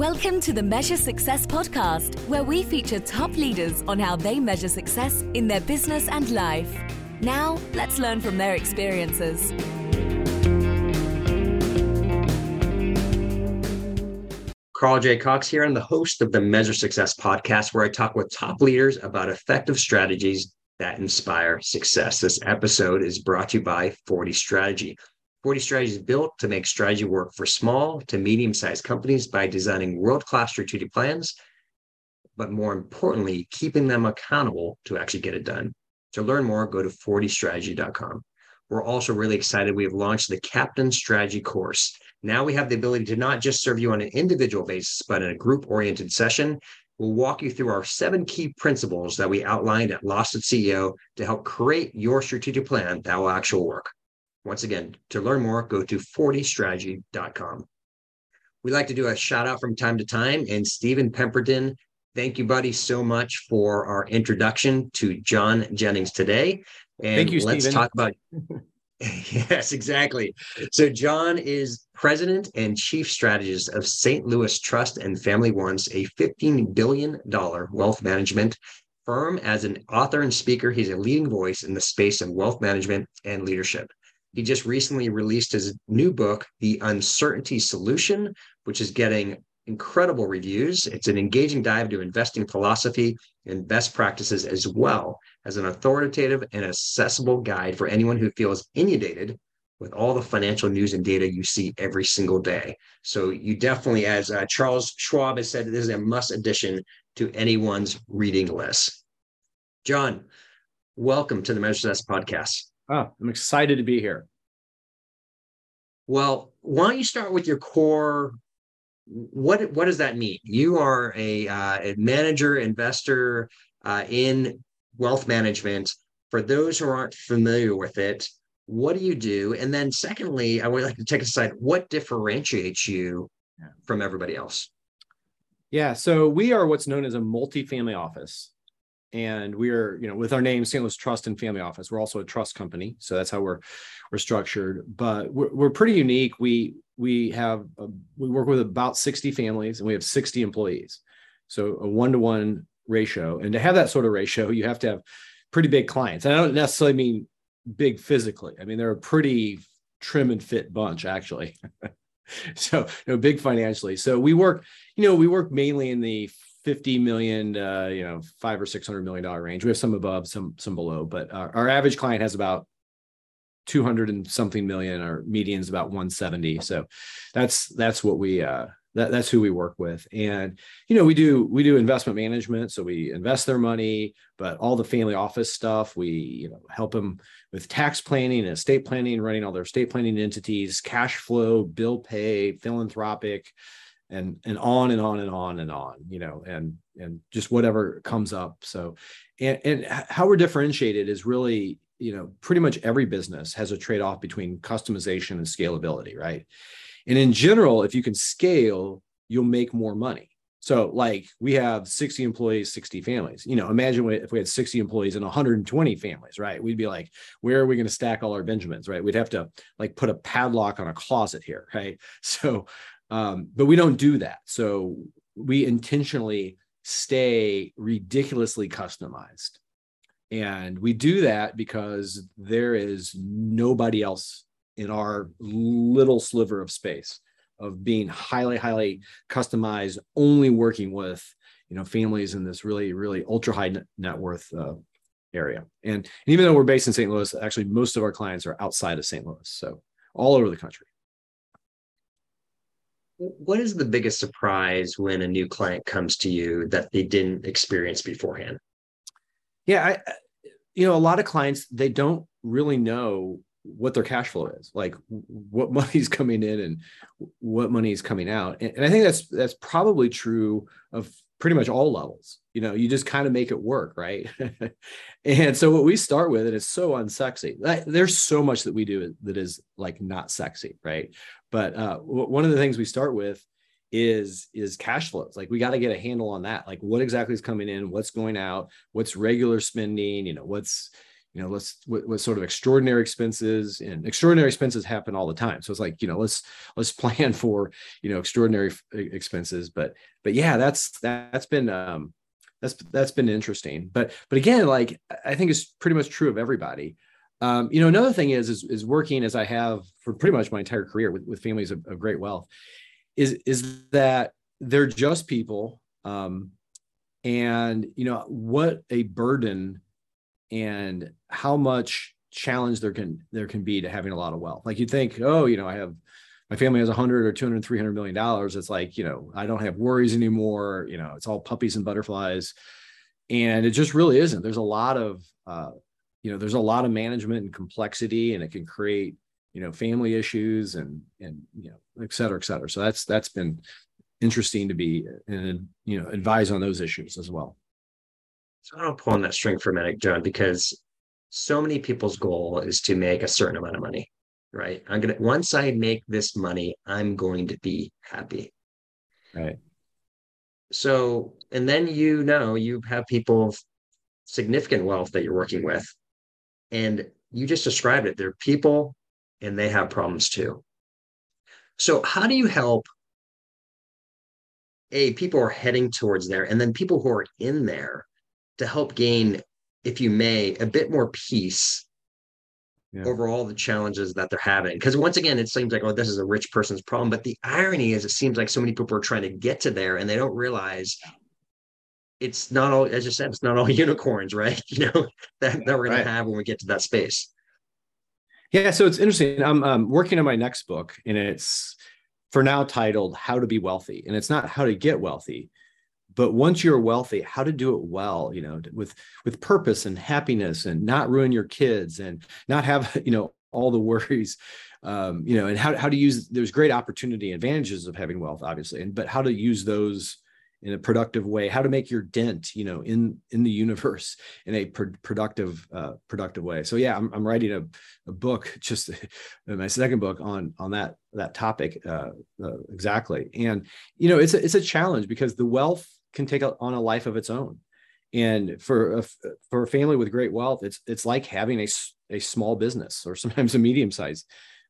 Welcome to the Measure Success podcast, where we feature top leaders on how they measure success in their business and life. Now, let's learn from their experiences. Carl J. Cox here. I'm the host of the Measure Success podcast, where I talk with top leaders about effective strategies that inspire success. This episode is brought to you by 40 Strategy. 40 Strategy is built to make strategy work for small to medium sized companies by designing world class strategic plans, but more importantly, keeping them accountable to actually get it done. To learn more, go to 40strategy.com. We're also really excited. We have launched the Captain Strategy course. Now we have the ability to not just serve you on an individual basis, but in a group oriented session. We'll walk you through our seven key principles that we outlined at Lost at CEO to help create your strategic plan that will actually work. Once again, to learn more, go to 40strategy.com. We like to do a shout out from time to time. And Stephen Pemberton, thank you, buddy, so much for our introduction to John Jennings today. And thank you, let's Stephen. talk about yes, exactly. So, John is president and chief strategist of St. Louis Trust and Family Office, a $15 billion wealth management firm. As an author and speaker, he's a leading voice in the space of wealth management and leadership. He just recently released his new book, The Uncertainty Solution, which is getting incredible reviews. It's an engaging dive into investing philosophy and best practices, as well as an authoritative and accessible guide for anyone who feels inundated with all the financial news and data you see every single day. So, you definitely, as uh, Charles Schwab has said, this is a must addition to anyone's reading list. John, welcome to the Measure Success podcast. Oh, I'm excited to be here. Well, why don't you start with your core? What what does that mean? You are a, uh, a manager, investor uh, in wealth management. For those who aren't familiar with it, what do you do? And then, secondly, I would like to take aside what differentiates you from everybody else. Yeah, so we are what's known as a multi-family office and we're you know with our name st louis trust and family office we're also a trust company so that's how we're we're structured but we're, we're pretty unique. We we have a, we work with about 60 families and we have 60 employees so a one-to-one ratio and to have that sort of ratio you have to have pretty big clients and i don't necessarily mean big physically i mean they're a pretty trim and fit bunch actually. So you know big financially so we work you know we work mainly in the 50 million uh, you know five or six hundred million dollar range. We have some above some some below but our, our, average client has about 200 and something million. Our median is about 170 so that's that's what we uh that, that's who we work with. And you know we do we do investment management. So we invest their money but all the family office stuff we you know help them with tax planning and estate planning running all their estate planning entities cash flow bill pay philanthropic and and on and on and on and on you know and and just whatever comes up. So and and how we're differentiated is really you know pretty much every business has a trade-off between customization and scalability right? And in general if you can scale you'll make more money. So like we have 60 employees 60 families. You know imagine if we had 60 employees and 120 families right? We'd be like where are we going to stack all our benjamins right? We'd have to like put a padlock on a closet here right? So um, but we don't do that. So we intentionally stay ridiculously customized. And we do that because there is nobody else in our little sliver of space of being highly, highly customized, only working with you know families in this really, really ultra high net worth uh, area. And, and even though we're based in St. Louis, actually most of our clients are outside of St. Louis, so all over the country what is the biggest surprise when a new client comes to you that they didn't experience beforehand? Yeah I, you know a lot of clients they don't really know what their cash flow is like what money's coming in and what money is coming out. And, and i think that's that's probably true of pretty much all levels you know you just kind of make it work right? And so what we start with and it's so unsexy there's so much that we do that is like not sexy right? But uh, one of the things we start with is is cash flows. Like we got to get a handle on that. Like what exactly is coming in what's going out what's regular spending you know what's you know let's what, sort of extraordinary expenses and extraordinary expenses happen all the time. So it's like you know let's let's plan for you know extraordinary expenses but but yeah that's that's been um that's that's been interesting. But but again like i think it's pretty much true of everybody. Um you know another thing is is, is working as i have for pretty much my entire career with, with families of, of great wealth is is that they're just people um and you know what a burden and how much challenge there can there can be to having a lot of wealth. Like you'd think oh you know i have my family has 100 or 200 300 million dollars. It's like you know i don't have worries anymore you know it's all puppies and butterflies. And it just really isn't. There's a lot of uh, you know there's a lot of management and complexity and it can create you know family issues and and you know et cetera et cetera. So that's that's been interesting to be and you know advise on those issues as well so I don't pull on that string for a minute, John, because so many people's goal is to make a certain amount of money, right? I'm gonna once I make this money, I'm going to be happy. Right. So, and then you know you have people of significant wealth that you're working with, and you just described it. They're people and they have problems too. So, how do you help a people are heading towards there and then people who are in there to help gain, if you may, a bit more peace yeah. over all the challenges that they're having. Because once again, it seems like, oh, this is a rich person's problem. But the irony is, it seems like so many people are trying to get to there and they don't realize it's not all, as you said, it's not all unicorns, right? You know, that, that we're going right. to have when we get to that space. Yeah. So it's interesting. I'm um, working on my next book and it's for now titled How to Be Wealthy. And it's not how to get wealthy, but once you're wealthy how to do it well you know with with purpose and happiness and not ruin your kids and not have you know all the worries um, you know and how, how to use there's great opportunity advantages of having wealth obviously and but how to use those in a productive way how to make your dent you know in in the universe in a pr- productive uh, productive way. So yeah i'm, I'm writing a, a book just my second book on on that that topic uh, uh, exactly. And you know it's a, it's a challenge because the wealth can take on a life of its own. And for a, for a family with great wealth it's it's like having a, a small business or sometimes a medium sized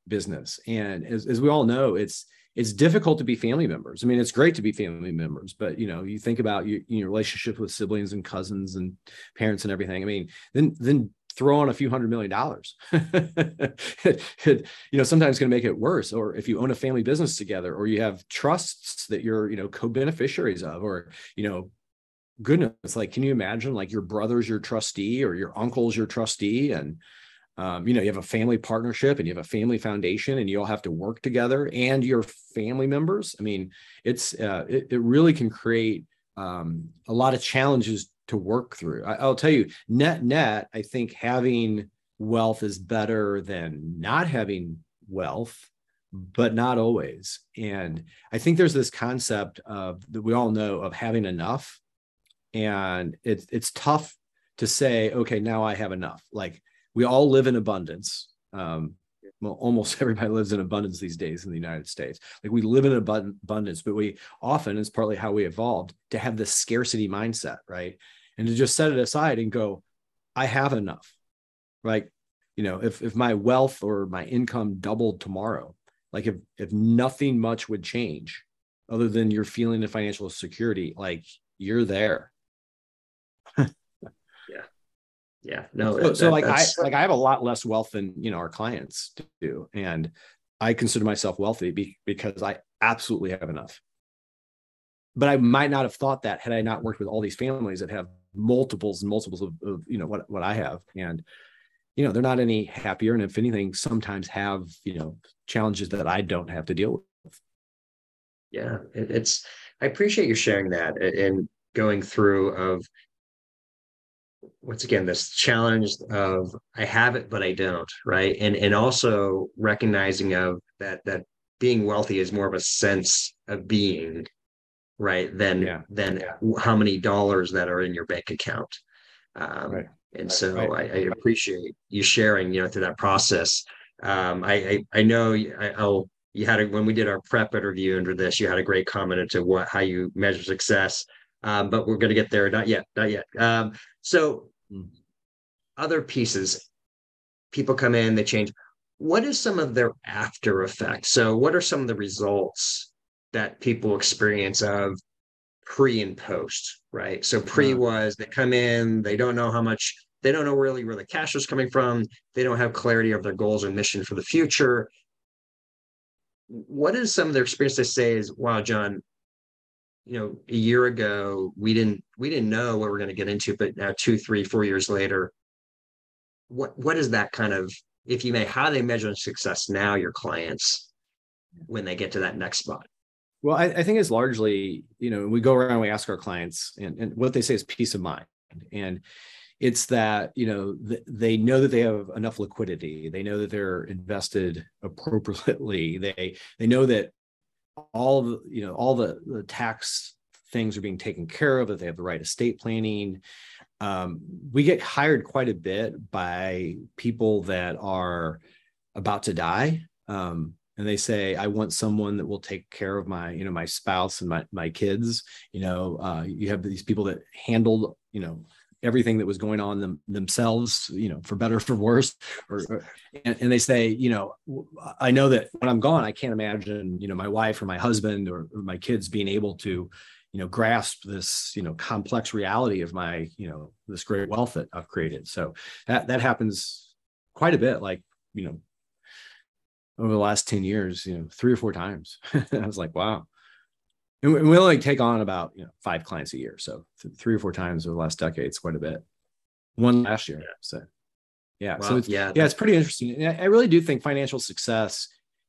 business. And as, as we all know it's it's difficult to be family members. I mean it's great to be family members but you know you think about your, your relationship with siblings and cousins and parents and everything. I mean then then throw on a few hundred million dollars. It, it, you know sometimes going to make it worse or if you own a family business together or you have trusts that you're you know co-beneficiaries of or you know goodness like can you imagine like your brother's your trustee or your uncle's your trustee and um, you know you have a family partnership and you have a family foundation and you all have to work together and your family members? I mean it's uh, it, it really can create um, a lot of challenges to work through. I, will tell you, net net, I think having wealth is better than not having wealth, but not always. And I think there's this concept of that we all know of having enough, and it's it's tough to say, okay, now I have enough. Like we all live in abundance. Um, well, almost everybody lives in abundance these days in the United States. Like we live in abundance, but we often, it's partly how we evolved to have this scarcity mindset, right? And to just set it aside and go, I have enough. Like, you know, if if my wealth or my income doubled tomorrow, like if if nothing much would change other than your feeling of financial security, like you're there. yeah. Yeah. No. So, that, so like I like I have a lot less wealth than you know our clients do. And I consider myself wealthy be, because I absolutely have enough. But I might not have thought that had I not worked with all these families that have multiples and multiples of, of you know what what I have. And you know they're not any happier. And if anything sometimes have you know challenges that I don't have to deal with. Yeah it's I appreciate you sharing that and going through of once again this challenge of I have it but I don't right? And and also recognizing of that that being wealthy is more of a sense of being right than yeah. than yeah. how many dollars that are in your bank account um, right. and so right. I, I, appreciate you sharing you know through that process um, I, I, I know I, will you had a, when we did our prep interview under this you had a great comment into what how you measure success um, but we're going to get there not yet not yet um, so mm. other pieces, people come in, they change. What is some of their after effects? So, what are some of the results that people experience of pre and post, right? So, pre mm-hmm. was they come in, they don't know how much, they don't know really where the cash is coming from, they don't have clarity of their goals and mission for the future. What is some of their experience they say is, wow, John, you know a year ago we didn't we didn't know what we're going to get into but now two three four years later what what is that kind of if you may how they measure success now your clients when they get to that next spot well i, I think it's largely you know we go around we ask our clients and, and what they say is peace of mind. And it's that you know th- they know that they have enough liquidity. They know that they're invested appropriately. They they know that all the you know all the, the tax things are being taken care of that they have the right estate planning. Um, we get hired quite a bit by people that are about to die. Um, and they say i want someone that will take care of my you know my spouse and my, my kids you know uh, you have these people that handled you know everything that was going on them, themselves, you know, for better or for worse. Or, or and, and, they say, you know, I know that when I'm gone, I can't imagine, you know, my wife or my husband or, or my kids being able to, you know, grasp this, you know, complex reality of my, you know, this great wealth that I've created. So that that happens quite a bit. Like, you know, over the last 10 years, you know, three or four times. I was like, wow. And we only take on about you know five clients a year. So th- three or four times over the last decade it's quite a bit. One last year so yeah so it's yeah yeah it's pretty interesting. And i really do think financial success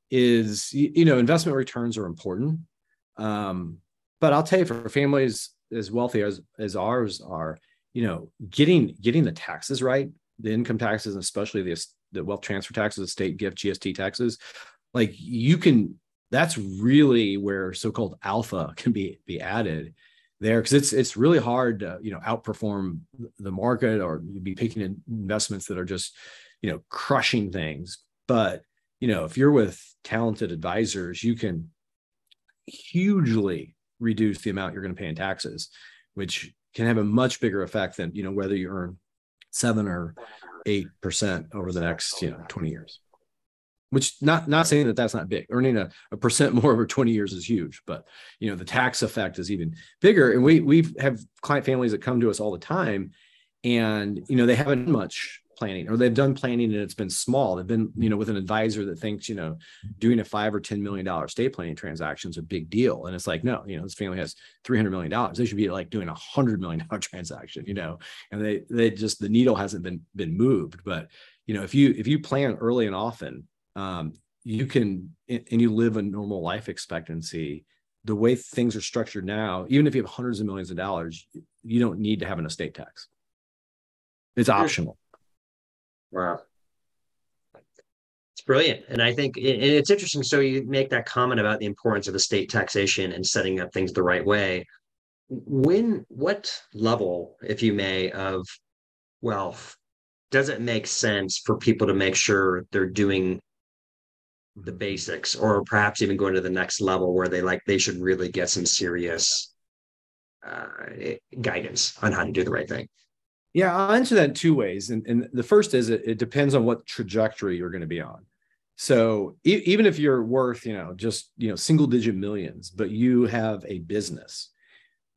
is you know investment returns are important. Um, but i'll tell you for families as wealthy as as ours are you know getting getting the taxes right the income taxes especially the the wealth transfer taxes the estate gift gst taxes like you can that's really where so-called alpha can be be added there because it's it's really hard to you know outperform the market or you'd be picking investments that are just you know crushing things. But you know if you're with talented advisors you can hugely reduce the amount you're going to pay in taxes which can have a much bigger effect than you know whether you earn seven or eight percent over the next you know 20 years. Which not not saying that that's not big. Earning a, a percent more over 20 years is huge but you know the tax effect is even bigger. And we we have client families that come to us all the time and you know they haven't much planning or they've done planning and it's been small. They've been you know with an advisor that thinks you know doing a five or ten million dollar estate planning transaction is a big deal. And it's like no you know this family has 300 million dollars. They should be like doing a hundred million dollar transaction you know? And they they just the needle hasn't been been moved. But you know if you if you plan early and often um, you can and you live a normal life expectancy the way things are structured now even if you have hundreds of millions of dollars you don't need to have an estate tax. It's optional wow. It's brilliant. And i think it's interesting so you make that comment about the importance of estate taxation and setting up things the right way. When what level if you may of wealth does it make sense for people to make sure they're doing the basics or perhaps even going to the next level where they like they should really get some serious uh, guidance on how to do the right thing yeah i'll answer that in two ways and, and the first is it, it depends on what trajectory you're going to be on. So e- even if you're worth you know just you know single digit millions but you have a business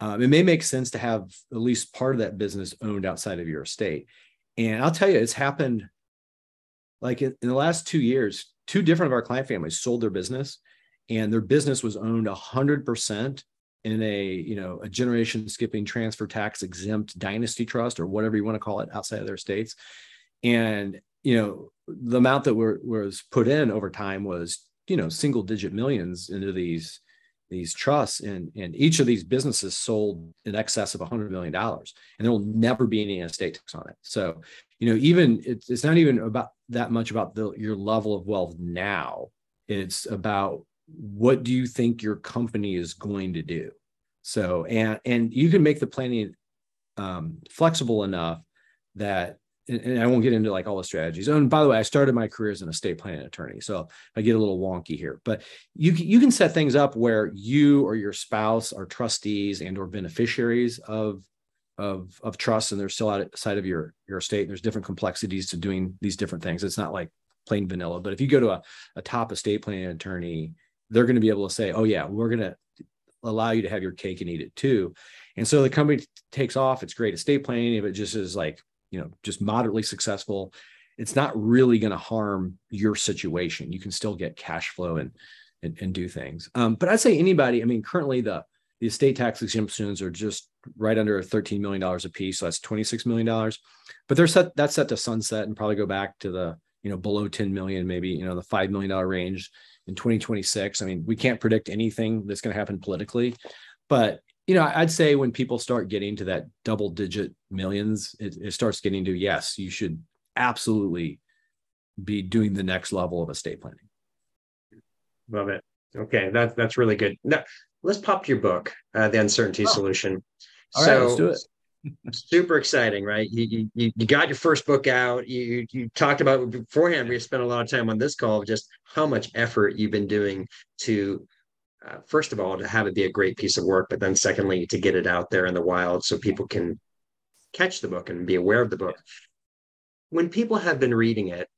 um, it may make sense to have at least part of that business owned outside of your estate. And i'll tell you it's happened like in, in the last two years two different of our client families sold their business and their business was owned 100% in a you know a generation skipping transfer tax exempt dynasty trust or whatever you want to call it outside of their estates. And you know the amount that were, was put in over time was you know single digit millions into these these trusts. And and each of these businesses sold in excess of 100 million dollars. And there will never be any estate tax on it. So you know even it's, it's not even about that much about the, your level of wealth now. It's about what do you think your company is going to do. So and and you can make the planning um, flexible enough that and, I won't get into like all the strategies. Oh, and by the way, I started my career as an estate planning attorney, so I get a little wonky here. But you you can set things up where you or your spouse are trustees and or beneficiaries of of of trust and they're still outside of your your estate. And there's different complexities to doing these different things. It's not like plain vanilla. But if you go to a, a top estate planning attorney, they're going to be able to say, oh yeah, we're going to allow you to have your cake and eat it too. And so the company takes off. It's great estate planning. If it just is like, you know, just moderately successful, it's not really going to harm your situation. You can still get cash flow and and, and do things. Um, but I'd say anybody, I mean, currently the the estate tax exemptions are just right under $13 million a piece. So that's $26 million. But they're set that's set to sunset and probably go back to the, you know, below 10 million, maybe, you know, the $5 million range in 2026. I mean, we can't predict anything that's going to happen politically, but you know, I'd say when people start getting to that double digit millions, it, it starts getting to yes, you should absolutely be doing the next level of estate planning. Love it. Okay, that's that's really good. Now, let's pop your book, uh, The Uncertainty oh. Solution. All so, right, let's do it. Super exciting, right? You, you you got your first book out. You you talked about beforehand. We spent a lot of time on this call just how much effort you've been doing to, uh, first of all, to have it be a great piece of work, but then secondly, to get it out there in the wild so people can catch the book and be aware of the book. When people have been reading it,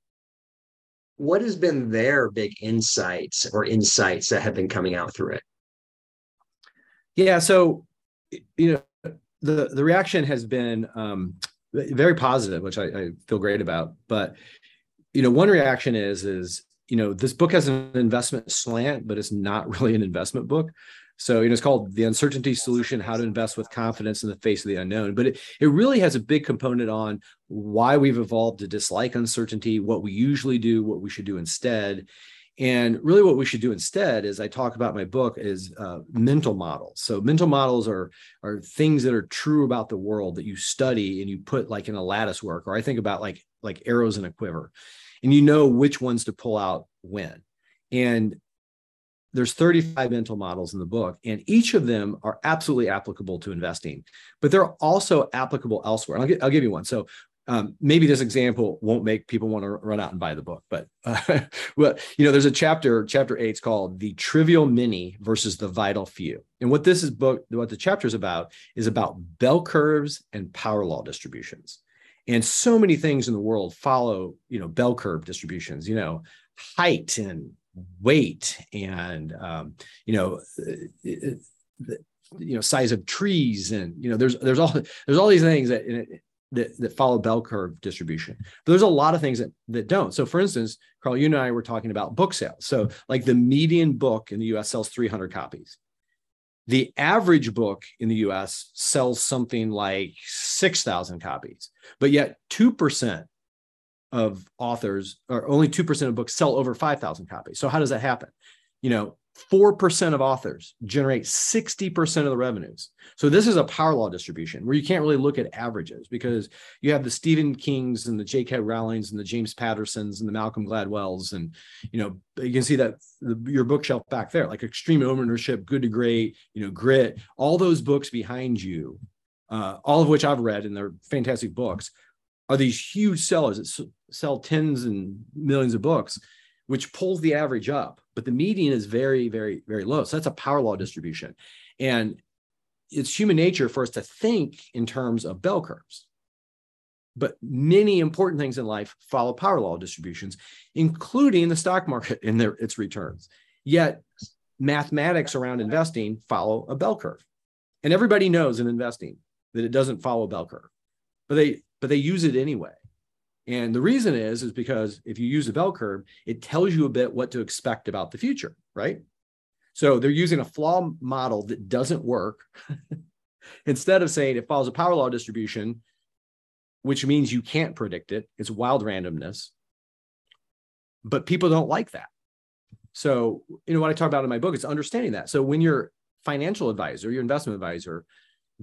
what has been their big insights or insights that have been coming out through it? Yeah, so you know the the reaction has been um, very positive, which I, I, feel great about. But you know, one reaction is is you know this book has an investment slant, but it's not really an investment book. So you know, it's called the uncertainty solution: how to invest with confidence in the face of the unknown. But it it really has a big component on why we've evolved to dislike uncertainty, what we usually do, what we should do instead, and really, what we should do instead, as I talk about my book, is uh, mental models. So, mental models are are things that are true about the world that you study and you put like in a lattice work, or I think about like like arrows in a quiver, and you know which ones to pull out when. And there's 35 mental models in the book, and each of them are absolutely applicable to investing, but they're also applicable elsewhere. I'll, I'll give you one. So, um, maybe this example won't make people want to run out and buy the book, but uh, well, you know, there's a chapter, chapter eight, it's called "The Trivial Many versus the Vital Few," and what this is book, what the chapter is about, is about bell curves and power law distributions. And so many things in the world follow, you know, bell curve distributions. You know, height and weight, and um, you know, uh, uh, you know, size of trees, and you know, there's there's all there's all these things that that, that follow bell curve distribution. But there's a lot of things that, that don't. So for instance, Carl, you and I were talking about book sales. So like the median book in the US sells 300 copies. The average book in the US sells something like 6,000 copies, but yet 2% of authors or only 2% of books sell over 5,000 copies. So how does that happen? You know, 4% of authors generate 60% of the revenues. So this is a power law distribution where you can't really look at averages because you have the Stephen Kings and the J.K. Rowlings and the James Pattersons and the Malcolm Gladwells. And, you know, you can see that the, your bookshelf back there, like Extreme Ownership, Good to Great, you know, Grit, all those books behind you, uh, all of which I've read and they're fantastic books, are these huge sellers that sell tens and millions of books which pulls the average up, but the median is very, very, very low. So that's a power law distribution. And it's human nature for us to think in terms of bell curves. But many important things in life follow power law distributions, including the stock market and their, its returns. Yet mathematics around investing follow a bell curve. And everybody knows in investing that it doesn't follow a bell curve, but they but they use it anyway. And the reason is, is because if you use a bell curve, it tells you a bit what to expect about the future, right? So they're using a flaw model that doesn't work. Instead of saying it follows a power law distribution, which means you can't predict it, it's wild randomness. But people don't like that. So, you know, what I talk about in my book is understanding that. So when your financial advisor, your investment advisor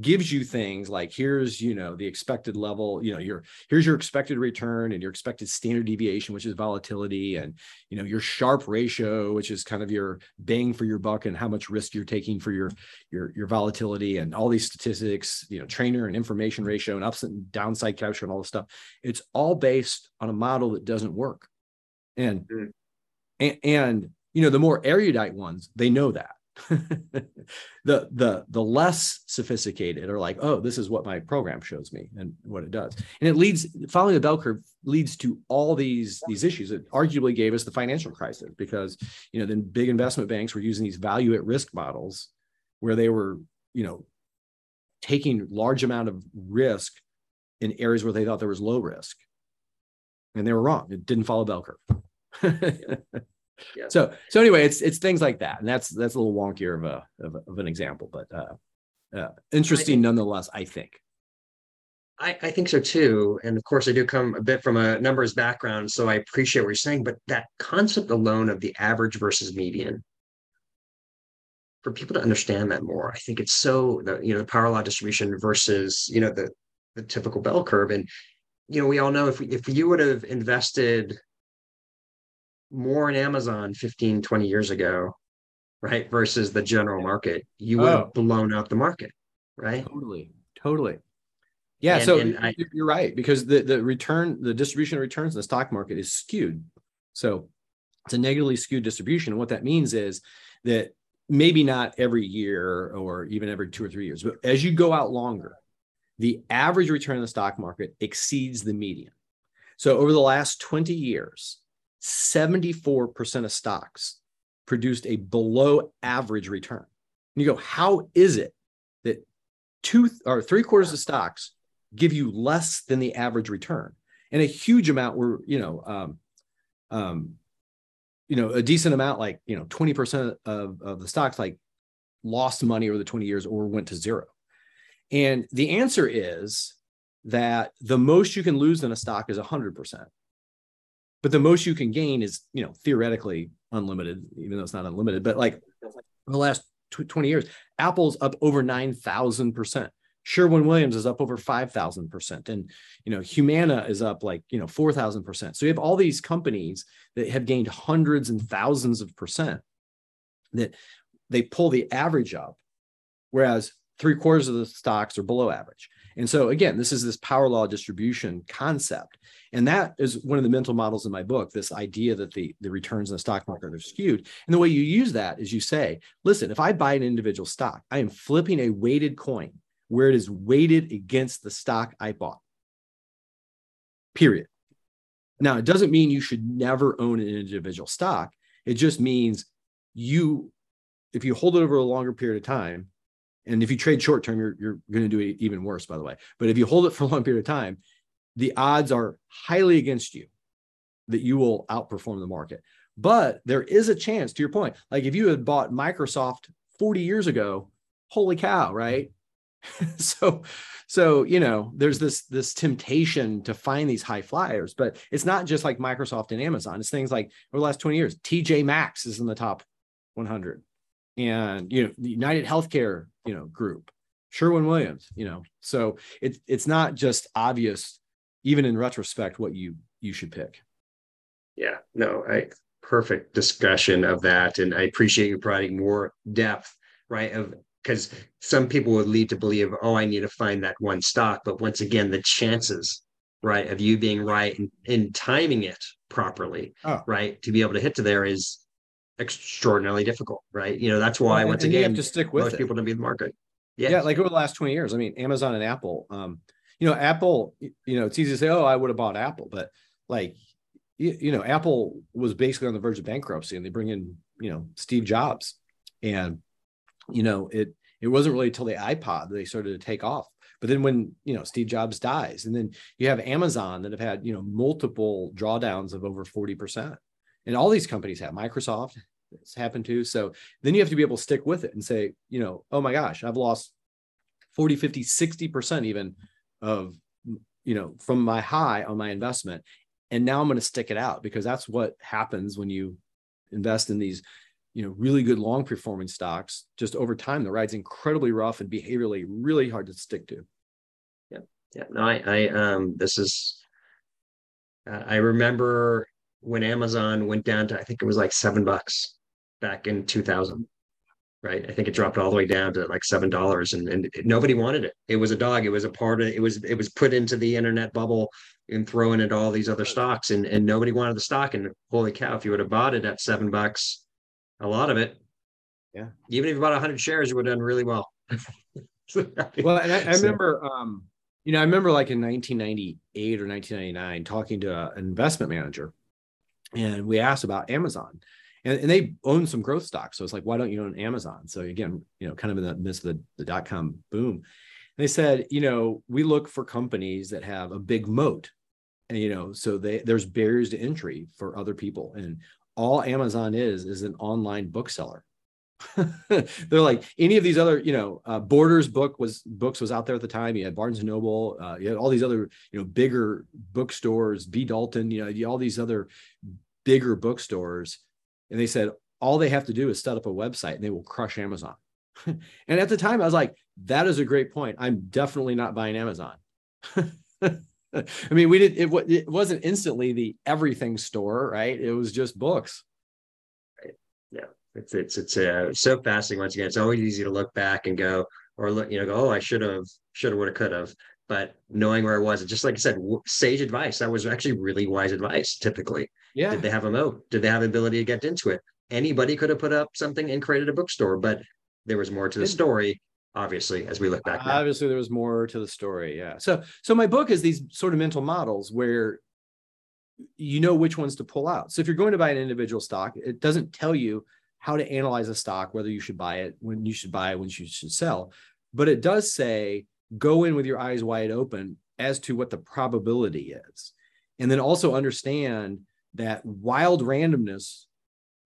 gives you things like here's you know the expected level you know your here's your expected return and your expected standard deviation which is volatility and you know your Sharpe ratio which is kind of your bang for your buck and how much risk you're taking for your your your volatility and all these statistics you know Treynor and information ratio and ups and downside capture and all this stuff. It's all based on a model that doesn't work. And mm-hmm. and, and you know the more erudite ones they know that the the the less sophisticated are like, oh, this is what my program shows me and what it does. And it leads following the bell curve leads to all these these issues. It arguably gave us the financial crisis because you know then big investment banks were using these value at risk models where they were, you know, taking large amount of risk in areas where they thought there was low risk. And they were wrong. It didn't follow bell curve. yeah. So so anyway, it's it's things like that, and that's that's a little wonkier of a of, of an example, but uh, uh, interesting think, nonetheless. I think. I, I think so too, and of course, I do come a bit from a numbers background, so I appreciate what you're saying. But that concept alone of the average versus median, for people to understand that more, I think it's so the you know the power law distribution versus you know the the typical bell curve, and you know we all know if we, if you would have invested more in Amazon 15, 20 years ago, right? Versus the general market, you would oh. have blown out the market, right? Totally. Totally. Yeah. And, so and I, you're right because the, the return, the distribution of returns in the stock market is skewed. So it's a negatively skewed distribution. And what that means is that maybe not every year or even every two or three years, but as you go out longer, the average return in the stock market exceeds the median. So over the last 20 years, 74% of stocks produced a below average return. And you go, how is it that two or three quarters of stocks give you less than the average return? And a huge amount were, you know, um, um, you know, a decent amount, like, you know, 20% of, of the stocks like lost money over the 20 years or went to zero. And the answer is that the most you can lose in a stock is 100% but the most you can gain is you know theoretically unlimited even though it's not unlimited but like the last 20 years apple's up over 9000% sherwin williams is up over 5000% and you know humana is up like you know 4000% so you have all these companies that have gained hundreds and thousands of percent that they pull the average up whereas three quarters of the stocks are below average and so again, this is this power law distribution concept. And that is one of the mental models in my book, this idea that the, the returns in the stock market are skewed. And the way you use that is you say, listen, if I buy an individual stock, I am flipping a weighted coin where it is weighted against the stock I bought. Period. Now, it doesn't mean you should never own an individual stock. It just means you, if you hold it over a longer period of time, and if you trade short term, you're, you're going to do it even worse, by the way. But if you hold it for a long period of time, the odds are highly against you that you will outperform the market. But there is a chance, to your point, like if you had bought Microsoft 40 years ago, holy cow, right? so, so you know, there's this this temptation to find these high flyers, but it's not just like Microsoft and Amazon. It's things like over the last 20 years, TJ Maxx is in the top 100 and you know the united healthcare you know group sherwin williams you know so it's it's not just obvious even in retrospect what you you should pick yeah no i perfect discussion of that and i appreciate you providing more depth right of because some people would lead to believe oh i need to find that one stock but once again the chances right of you being right and, and timing it properly oh. right to be able to hit to there is extraordinarily difficult, right? You know, that's why well, once again, you have to stick with most it. people to be in the market. Yeah. yeah, like over the last 20 years. I mean, Amazon and Apple, um, you know, Apple, you know, it's easy to say, oh, I would have bought Apple, but like, you, you know, Apple was basically on the verge of bankruptcy and they bring in, you know, Steve Jobs. And, you know, it it wasn't really until the iPod that they started to take off. But then when, you know, Steve Jobs dies, and then you have Amazon that have had, you know, multiple drawdowns of over 40% and all these companies have microsoft it's happened to. So then you have to be able to stick with it and say you know oh my gosh i've lost 40 50 60% even of you know from my high on my investment. And now i'm going to stick it out because that's what happens when you invest in these you know really good long performing stocks. Just over time the ride's incredibly rough and behaviorally really hard to stick to. Yeah yeah no i i um this is uh, i remember when Amazon went down to I think it was like seven bucks back in 2000. Right, I think it dropped all the way down to like seven dollars, and, and nobody wanted it. It was a dog. It was a part of it was it was put into the internet bubble and thrown into all these other stocks, and and nobody wanted the stock. And holy cow, if you would have bought it at seven bucks, a lot of it Yeah. Even if you bought 100 shares, you would have done really well. well, and I, I remember, um, you know, I remember like in 1998 or 1999 talking to an investment manager, and we asked about Amazon, and, and they own some growth stocks. So it's like, why don't you own Amazon? So again, you know, kind of in the midst of the, the dot com boom, and they said, you know, we look for companies that have a big moat, and you know, so they there's barriers to entry for other people, and all Amazon is is an online bookseller. they're like any of these other you know uh, borders book was books was out there at the time you had barnes and noble uh, you had all these other you know bigger bookstores b dalton you know all these other bigger bookstores and they said all they have to do is set up a website and they will crush amazon. And at the time i was like that is a great point. I'm definitely not buying amazon. I mean we did it, it wasn't instantly the everything store right? It was just books. Yeah it's it's it's uh, so fascinating. Once again, it's always easy to look back and go, or look, you know, go, oh, I should have, should have, would have, could have. But knowing where it was, just like I said, sage advice. That was actually really wise advice. Typically, yeah. Did they have a moat? Did they have the ability to get into it? Anybody could have put up something and created a bookstore, but there was more to the story. Obviously, as we look back, now. obviously there was more to the story. Yeah. So, so my book is these sort of mental models where you know which ones to pull out. So if you're going to buy an individual stock, it doesn't tell you how to analyze a stock, whether you should buy it, when you should buy it, when you should sell. But it does say go in with your eyes wide open as to what the probability is. And then also understand that wild randomness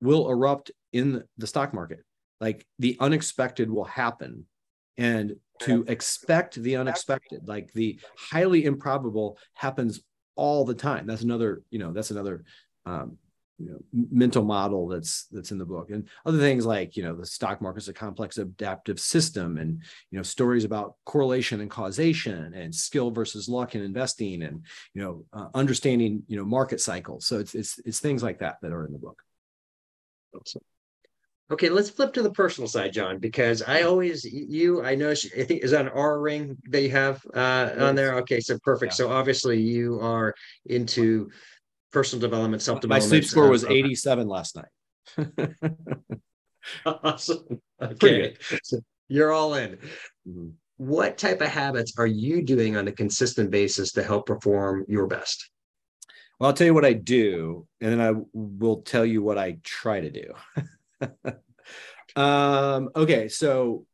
will erupt in the stock market. Like the unexpected will happen. And to expect the unexpected, like the highly improbable happens all the time. That's another, you know, that's another um, you know mental model that's that's in the book. And other things like you know the stock market's a complex adaptive system and you know stories about correlation and causation and skill versus luck in investing and you know uh, understanding you know market cycles. So it's it's it's things like that that are in the book. Awesome. Okay let's flip to the personal side john because i always you i know i think is that an Oura ring that you have uh on there? okay so perfect. Yeah. so obviously you are into personal development, self development. My sleep score was 87 last night. awesome. Okay. So you're all in. Mm-hmm. What type of habits are you doing on a consistent basis to help perform your best? Well, I'll tell you what I do, and then I will tell you what I try to do. um, okay, so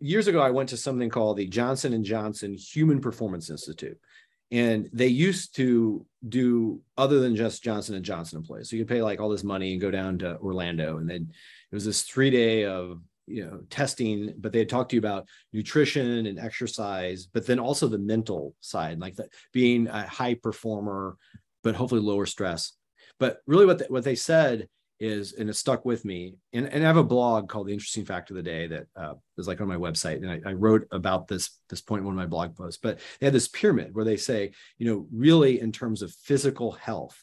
years ago, I went to something called the Johnson and Johnson Human Performance Institute and they used to do other than just Johnson and Johnson employees. So you could pay like all this money and go down to Orlando, and then it was this three day of you know testing, but they talked to you about nutrition and exercise, but then also the mental side, like the, being a high performer, but hopefully lower stress. But really, what the, what they said is, and it stuck with me. And, and I have a blog called The Interesting Fact of the Day that uh, is like on my website. And I, I, wrote about this, this point in one of my blog posts. But they had this pyramid where they say, you know, really in terms of physical health,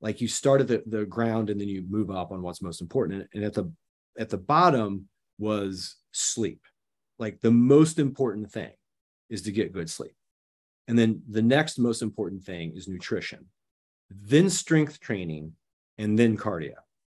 like you start at the, the ground and then you move up on what's most important. And at the at the bottom was sleep. Like the most important thing is to get good sleep. And then the next most important thing is nutrition, then strength training, and then cardio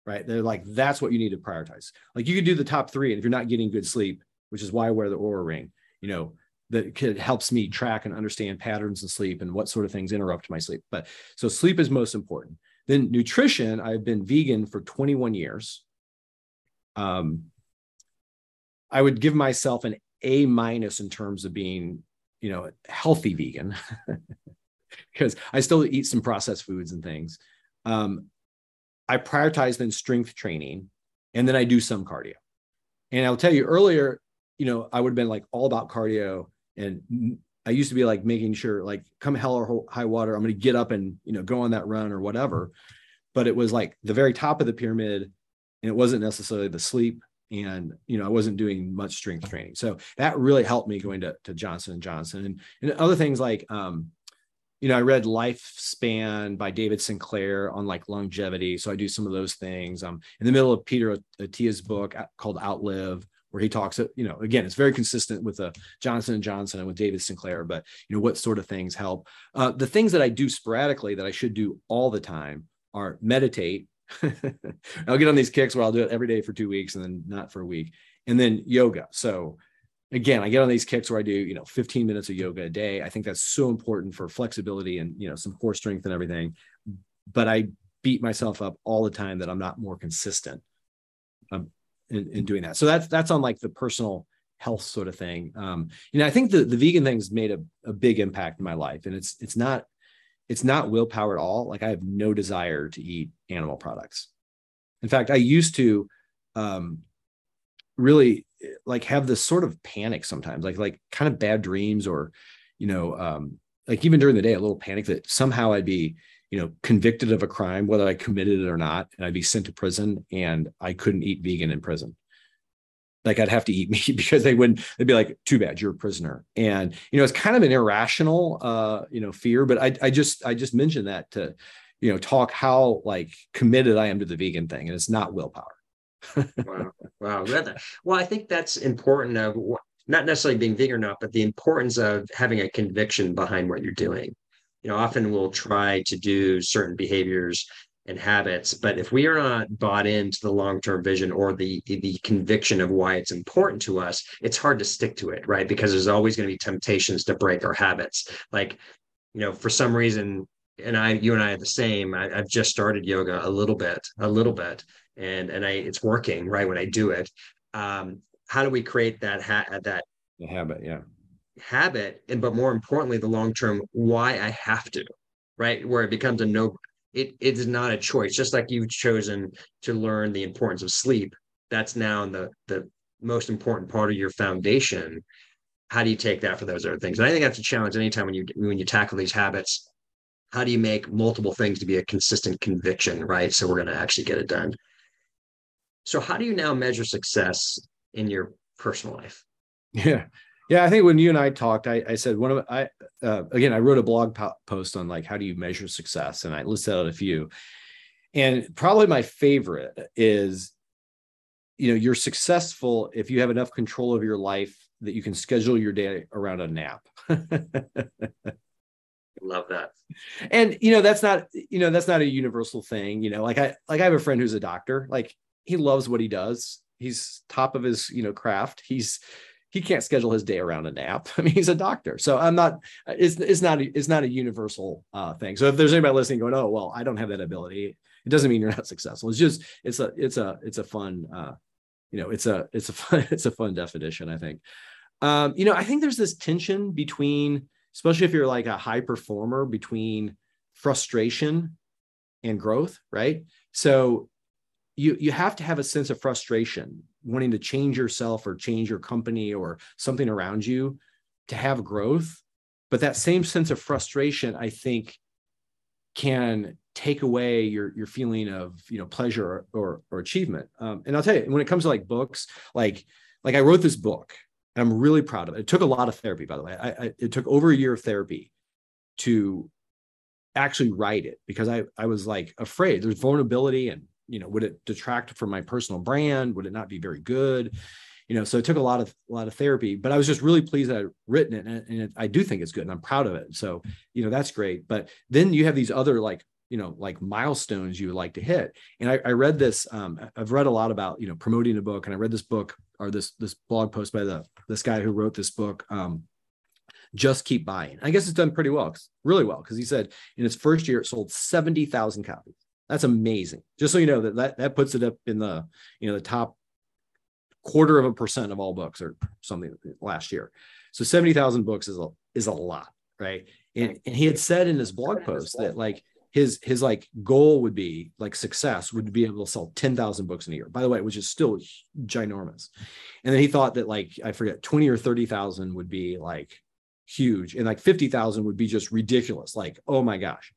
right? They're like, that's what you need to prioritize. Like you could do the top three, and if you're not getting good sleep, which is why I wear the Oura ring, you know, that helps me track and understand patterns in sleep and what sort of things interrupt my sleep. But so sleep is most important. Then nutrition, I've been vegan for 21 years. Um, I would give myself an A minus in terms of being, you know, healthy vegan because I still eat some processed foods and things. Um, I prioritize then strength training, and then I do some cardio. And I'll tell you earlier, you know, I would have been like all about cardio, and I used to be like making sure, like, come hell or high water, I'm going to get up and you know go on that run or whatever. But it was like the very top of the pyramid, and it wasn't necessarily the sleep and you know i wasn't doing much strength training so that really helped me going to, to johnson and johnson and, and other things like um, you know, I read Lifespan by David Sinclair on like longevity. So I do some of those things. I'm in the middle of Peter Attia's book uh, called Outlive, where he talks, uh, you know, again, it's very consistent with uh, Johnson and Johnson and with David Sinclair, but you know, what sort of things help? Uh, the things that I do sporadically that I should do all the time are meditate, I'll get on these kicks where I'll do it every day for two weeks and then not for a week. And then yoga. So again, I get on these kicks where I do, you know, 15 minutes of yoga a day. I think that's so important for flexibility and, you know, some core strength and everything. But I beat myself up all the time that I'm not more consistent um, in, in doing that. So that's, that's on like the personal health sort of thing. Um, you know, I think the, the vegan thing's made a, a big impact in my life and it's, it's not, it's not willpower at all. Like I have no desire to eat animal products. In fact, I used to, um, really like have this sort of panic sometimes, like like kind of bad dreams or, you know, um, like even during the day, a little panic that somehow I'd be, you know, convicted of a crime, whether I committed it or not, and I'd be sent to prison and I couldn't eat vegan in prison. Like I'd have to eat meat because they wouldn't, they'd be like, too bad, you're a prisoner. And, you know, it's kind of an irrational uh, you know, fear, but I I just I just mentioned that to, you know, talk how like committed I am to the vegan thing. And it's not willpower wow. Wow. Well, I think that's important of not necessarily being vegan or not, but the importance of having a conviction behind what you're doing. You know, often we'll try to do certain behaviors and habits, but if we are not bought into the long-term vision or the the conviction of why it's important to us, it's hard to stick to it, right? Because there's always going to be temptations to break our habits. Like, you know, for some reason, and I, you and I are the same. I, I've just started yoga a little bit, a little bit, and and I it's working right when I do it. Um, how do we create that ha- that the habit? Yeah, habit, and but more importantly, the long term why I have to, right? Where it becomes a no. It it is not a choice. Just like you've chosen to learn the importance of sleep, that's now the the most important part of your foundation. How do you take that for those other things? And I think that's a challenge anytime when you when you tackle these habits. How do you make multiple things to be a consistent conviction, right? So we're going to actually get it done. So, how do you now measure success in your personal life? Yeah. Yeah, I think when you and I talked, I, I said one of I uh, again I wrote a blog po- post on like how do you measure success, and I listed out a few, and probably my favorite is, you know, you're successful if you have enough control of your life that you can schedule your day around a nap. Love that. And you know that's not you know that's not a universal thing. You know, like I like I have a friend who's a doctor. Like he loves what he does. He's top of his, you know, craft. He's he can't schedule his day around a nap. I mean, he's a doctor. So I'm not, it's, it's not, it's not a universal uh, thing. So if there's anybody listening going, oh, well, I don't have that ability, it doesn't mean you're not successful. It's just, it's a, it's a, it's a fun, uh, you know, it's a, it's a fun, it's a fun definition, I think. Um, you know, I think there's this tension between, especially if you're like a high performer between frustration and growth, right? So you you have to have a sense of frustration wanting to change yourself or change your company or something around you to have growth. But that same sense of frustration i think can take away your your feeling of you know pleasure or or, achievement. Um, and i'll tell you when it comes to like books like like i wrote this book i'm really proud of it. It took a lot of therapy by the way. I, I it took over a year of therapy to actually write it because i i was like afraid. There's vulnerability and you know would it detract from my personal brand? Would it not be very good? You know so it took a lot of a lot of therapy but i was just really pleased that i'd written it and, and it, i do think it's good and i'm proud of it. So you know that's great. But then you have these other like you know like milestones you would like to hit. And i, I read this um, i've read a lot about you know promoting a book and i read this book or this this blog post by the this guy who wrote this book um, just keep buying. I guess it's done pretty well really well because he said in its first year it sold 70000 copies that's amazing. Just so you know that, that that puts it up in the you know the top quarter of a percent of all books or something last year. So 70,000 books is a is a lot, right? And, and he had said in his blog post that like his his like goal would be like success would be able to sell 10,000 books in a year. By the way, which is still ginormous. And then he thought that like I forget 20 or 30,000 would be like huge and like 50,000 would be just ridiculous. Like, oh my gosh.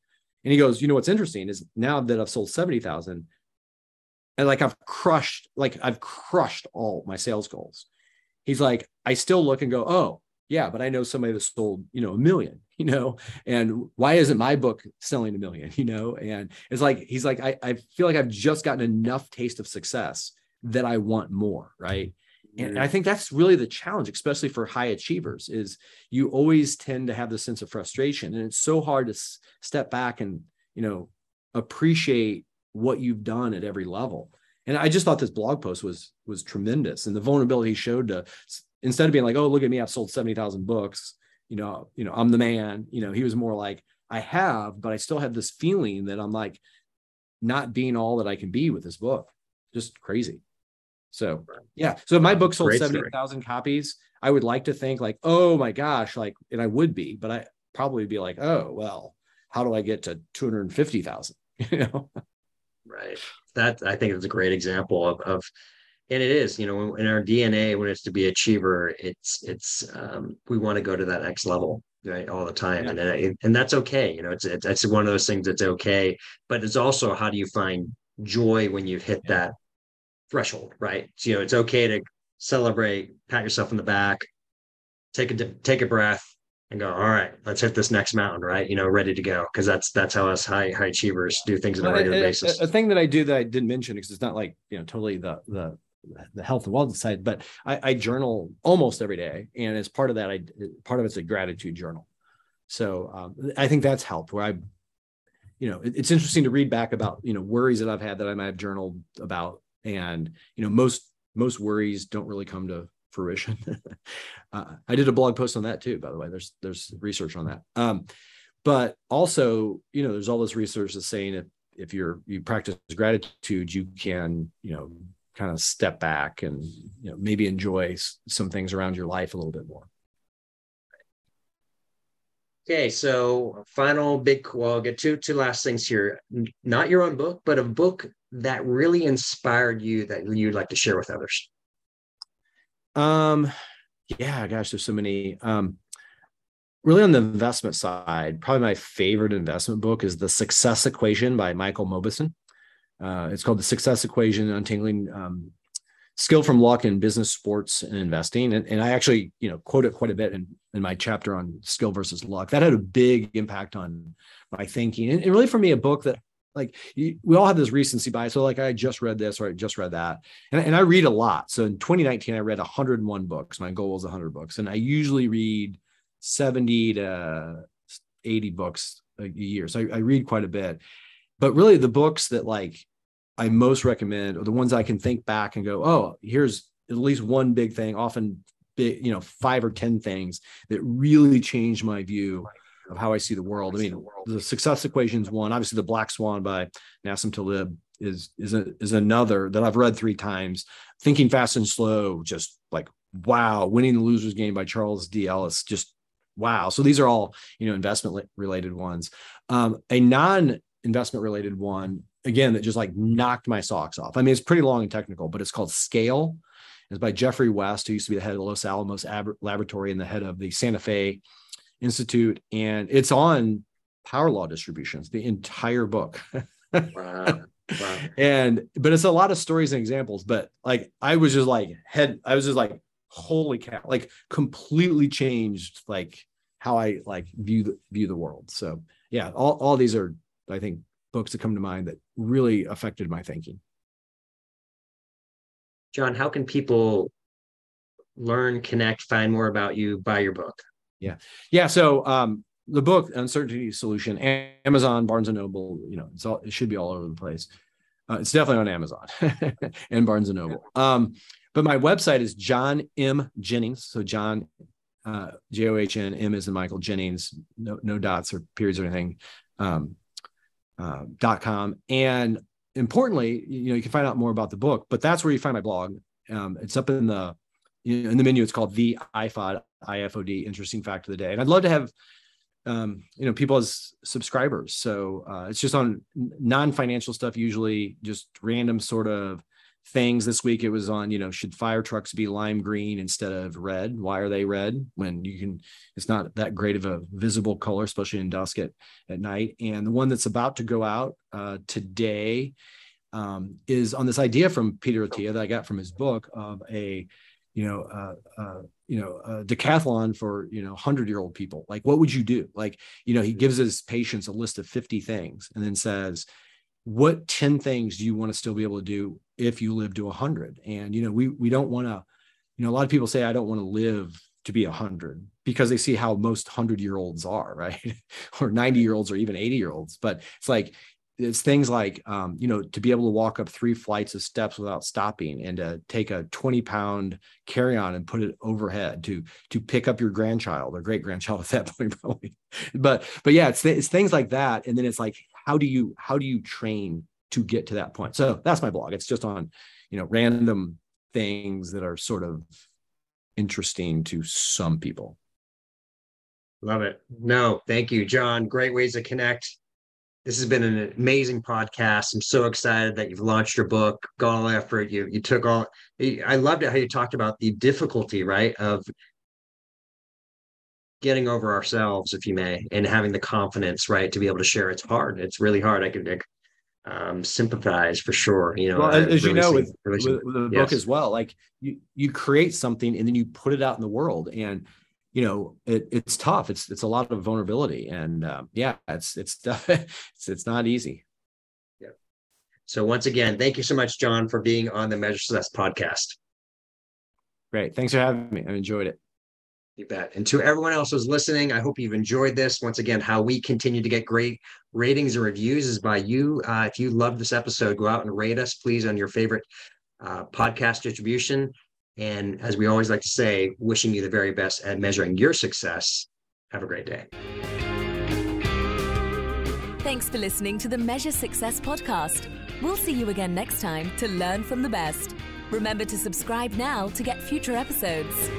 And he goes, you know what's interesting is now that I've sold 70,000 and like I've crushed, like I've crushed all my sales goals. He's like, I still look and go, oh, yeah, but I know somebody that sold, you know, a million, you know, and why isn't my book selling a million, you know? And it's like, he's like, I, I feel like I've just gotten enough taste of success that I want more. Right and i think that's really the challenge especially for high achievers is you always tend to have the sense of frustration and it's so hard to s- step back and you know appreciate what you've done at every level. And I just thought this blog post was was tremendous, and the vulnerability he showed to instead of being like, "Oh, look at me, I've sold seventy thousand books," you know, you know, I'm the man. You know, he was more like, "I have, but I still have this feeling that I'm like not being all that I can be with this book." Just crazy. So yeah, so my book sold seventy thousand copies. I would like to think like, oh my gosh, like, and I would be, but I probably be like, oh well, how do I get to two hundred fifty thousand? You know, right? That I think is a great example of of, and it is, you know, in our DNA when it's to be achiever, it's it's um, we want to go to that next level right all the time yeah. and and that's okay you know it's, it's it's one of those things that's okay but it's also how do you find joy when you've hit yeah. that threshold, right? So, you know, it's okay to celebrate, pat yourself in the back, take a take a breath, and go. All right, let's hit this next mountain, right? You know, ready to go because that's that's how us high high achievers do things on a regular basis. A, thing that I do that I didn't mention because it's not like you know totally the the the health and wellness side, but I, I journal almost every day, and as part of that, I part of it's a gratitude journal. So um, I think that's helped. Where I, you know, it's interesting to read back about you know worries that I've had that I might have journaled about and you know most most worries don't really come to fruition uh, i did a blog post on that too by the way there's there's research on that um, but also you know there's all this research that's saying if if you're you practice gratitude you can you know kind of step back and you know maybe enjoy some things around your life a little bit more Okay, so final big. Well, I'll get two two last things here. Not your own book, but a book that really inspired you that you'd like to share with others. Um, yeah, gosh, there's so many. Um, really on the investment side, probably my favorite investment book is The Success Equation by Michael Mauboussin. Uh, it's called The Success Equation: Untangling um, skill from luck in business, sports, and investing. And, and I actually, you know, quote it quite a bit in, in my chapter on skill versus luck. That had a big impact on my thinking. And, and really for me, a book that like you, we all have this recency bias. So like I just read this or I just read that. And, and I read a lot. So in 2019, I read 101 books. My goal was 100 books. And I usually read 70 to 80 books a year. So I, I read quite a bit. But really the books that like I most recommend, are the ones I can think back and go, oh, here's at least one big thing, often big, you know, five or 10 things that really changed my view of how I see the world. I mean, the success equations one, obviously the Black Swan by Nassim Taleb is is a, is another that I've read three times. Thinking Fast and Slow, just like wow, winning the losers game by Charles D. Ellis, just wow. So these are all you know investment related ones. Um, a non investment related one again that just like knocked my socks off. I mean, it's pretty long and technical, but it's called Scale. It's by Geoffrey West, who used to be the head of the Los Alamos Ab- Laboratory and the head of the Santa Fe Institute. And it's on power law distributions, the entire book. wow. Wow. And but it's a lot of stories and examples. But like I was just like head, I was just like, holy cow, like completely changed like how I like view the view the world. So yeah, all, all these are, I think, books that come to mind that really affected my thinking. John, how can people learn, connect, find more about you, buy your book? Yeah. Yeah. So um, the book, Uncertainty Solution, Amazon, Barnes and Noble, you know, it's all, it should be all over the place. Uh, it's definitely on Amazon and Barnes and Noble. Um, but my website is John M. Jennings. So John, uh, J O H N M is in Michael Jennings, no, no dots or periods or anything. Um, uh, dot com. And importantly, you know, you can find out more about the book, but that's where you find my blog. Um, it's up in the in the menu. It's called the IFOD IFOD Interesting Fact of the Day, and I'd love to have um, you know people as subscribers. So uh, it's just on non financial stuff, usually just random sort of things this week it was on you know should fire trucks be lime green instead of red why are they red when you can it's not that great of a visible color especially in dusk at, at night and the one that's about to go out uh, today um, is on this idea from peter attia that i got from his book of a you know uh, uh, you know a decathlon for you know 100 year old people. Like what would you do? Like you know he gives his patients a list of 50 things and then says what 10 things do you want to still be able to do if you live to 100 and you know we we don't want to you know a lot of people say i don't want to live to be 100 because they see how most 100 year olds are right? Or 90 year olds or even 80 year olds but it's like it's things like um, you know to be able to walk up three flights of steps without stopping and to take a 20 pound carry-on and put it overhead to to pick up your grandchild or great grandchild at that point probably. But but yeah it's, it's things like that. And then it's like how do you how do you train to get to that point? So that's my blog. It's just on you know random things that are sort of interesting to some people. Love it. No thank you john. Great ways to connect this has been an amazing podcast. I'm so excited that you've launched your book, gone all effort. You you took all. I loved it how you talked about the difficulty, right, of getting over ourselves, if you may, and having the confidence, right, to be able to share. It's hard. It's really hard. I can um, sympathize for sure. You know, well, as really you know, with, with, with, the yes. book as well, like you you create something and then you put it out in the world, and you know it, it's tough. It's it's a lot of vulnerability and um, yeah it's it's it's it's not easy. Yeah. So once again thank you so much john for being on the measure success podcast. Great. Thanks for having me. I enjoyed it. You bet. And to everyone else who's listening i hope you've enjoyed this. Once again how we continue to get great ratings and reviews is by you. Uh, if you love this episode go out and rate us please on your favorite uh, podcast distribution and as we always like to say, wishing you the very best at measuring your success. Have a great day. Thanks for listening to the Measure Success podcast. We'll see you again next time to learn from the best. Remember to subscribe now to get future episodes.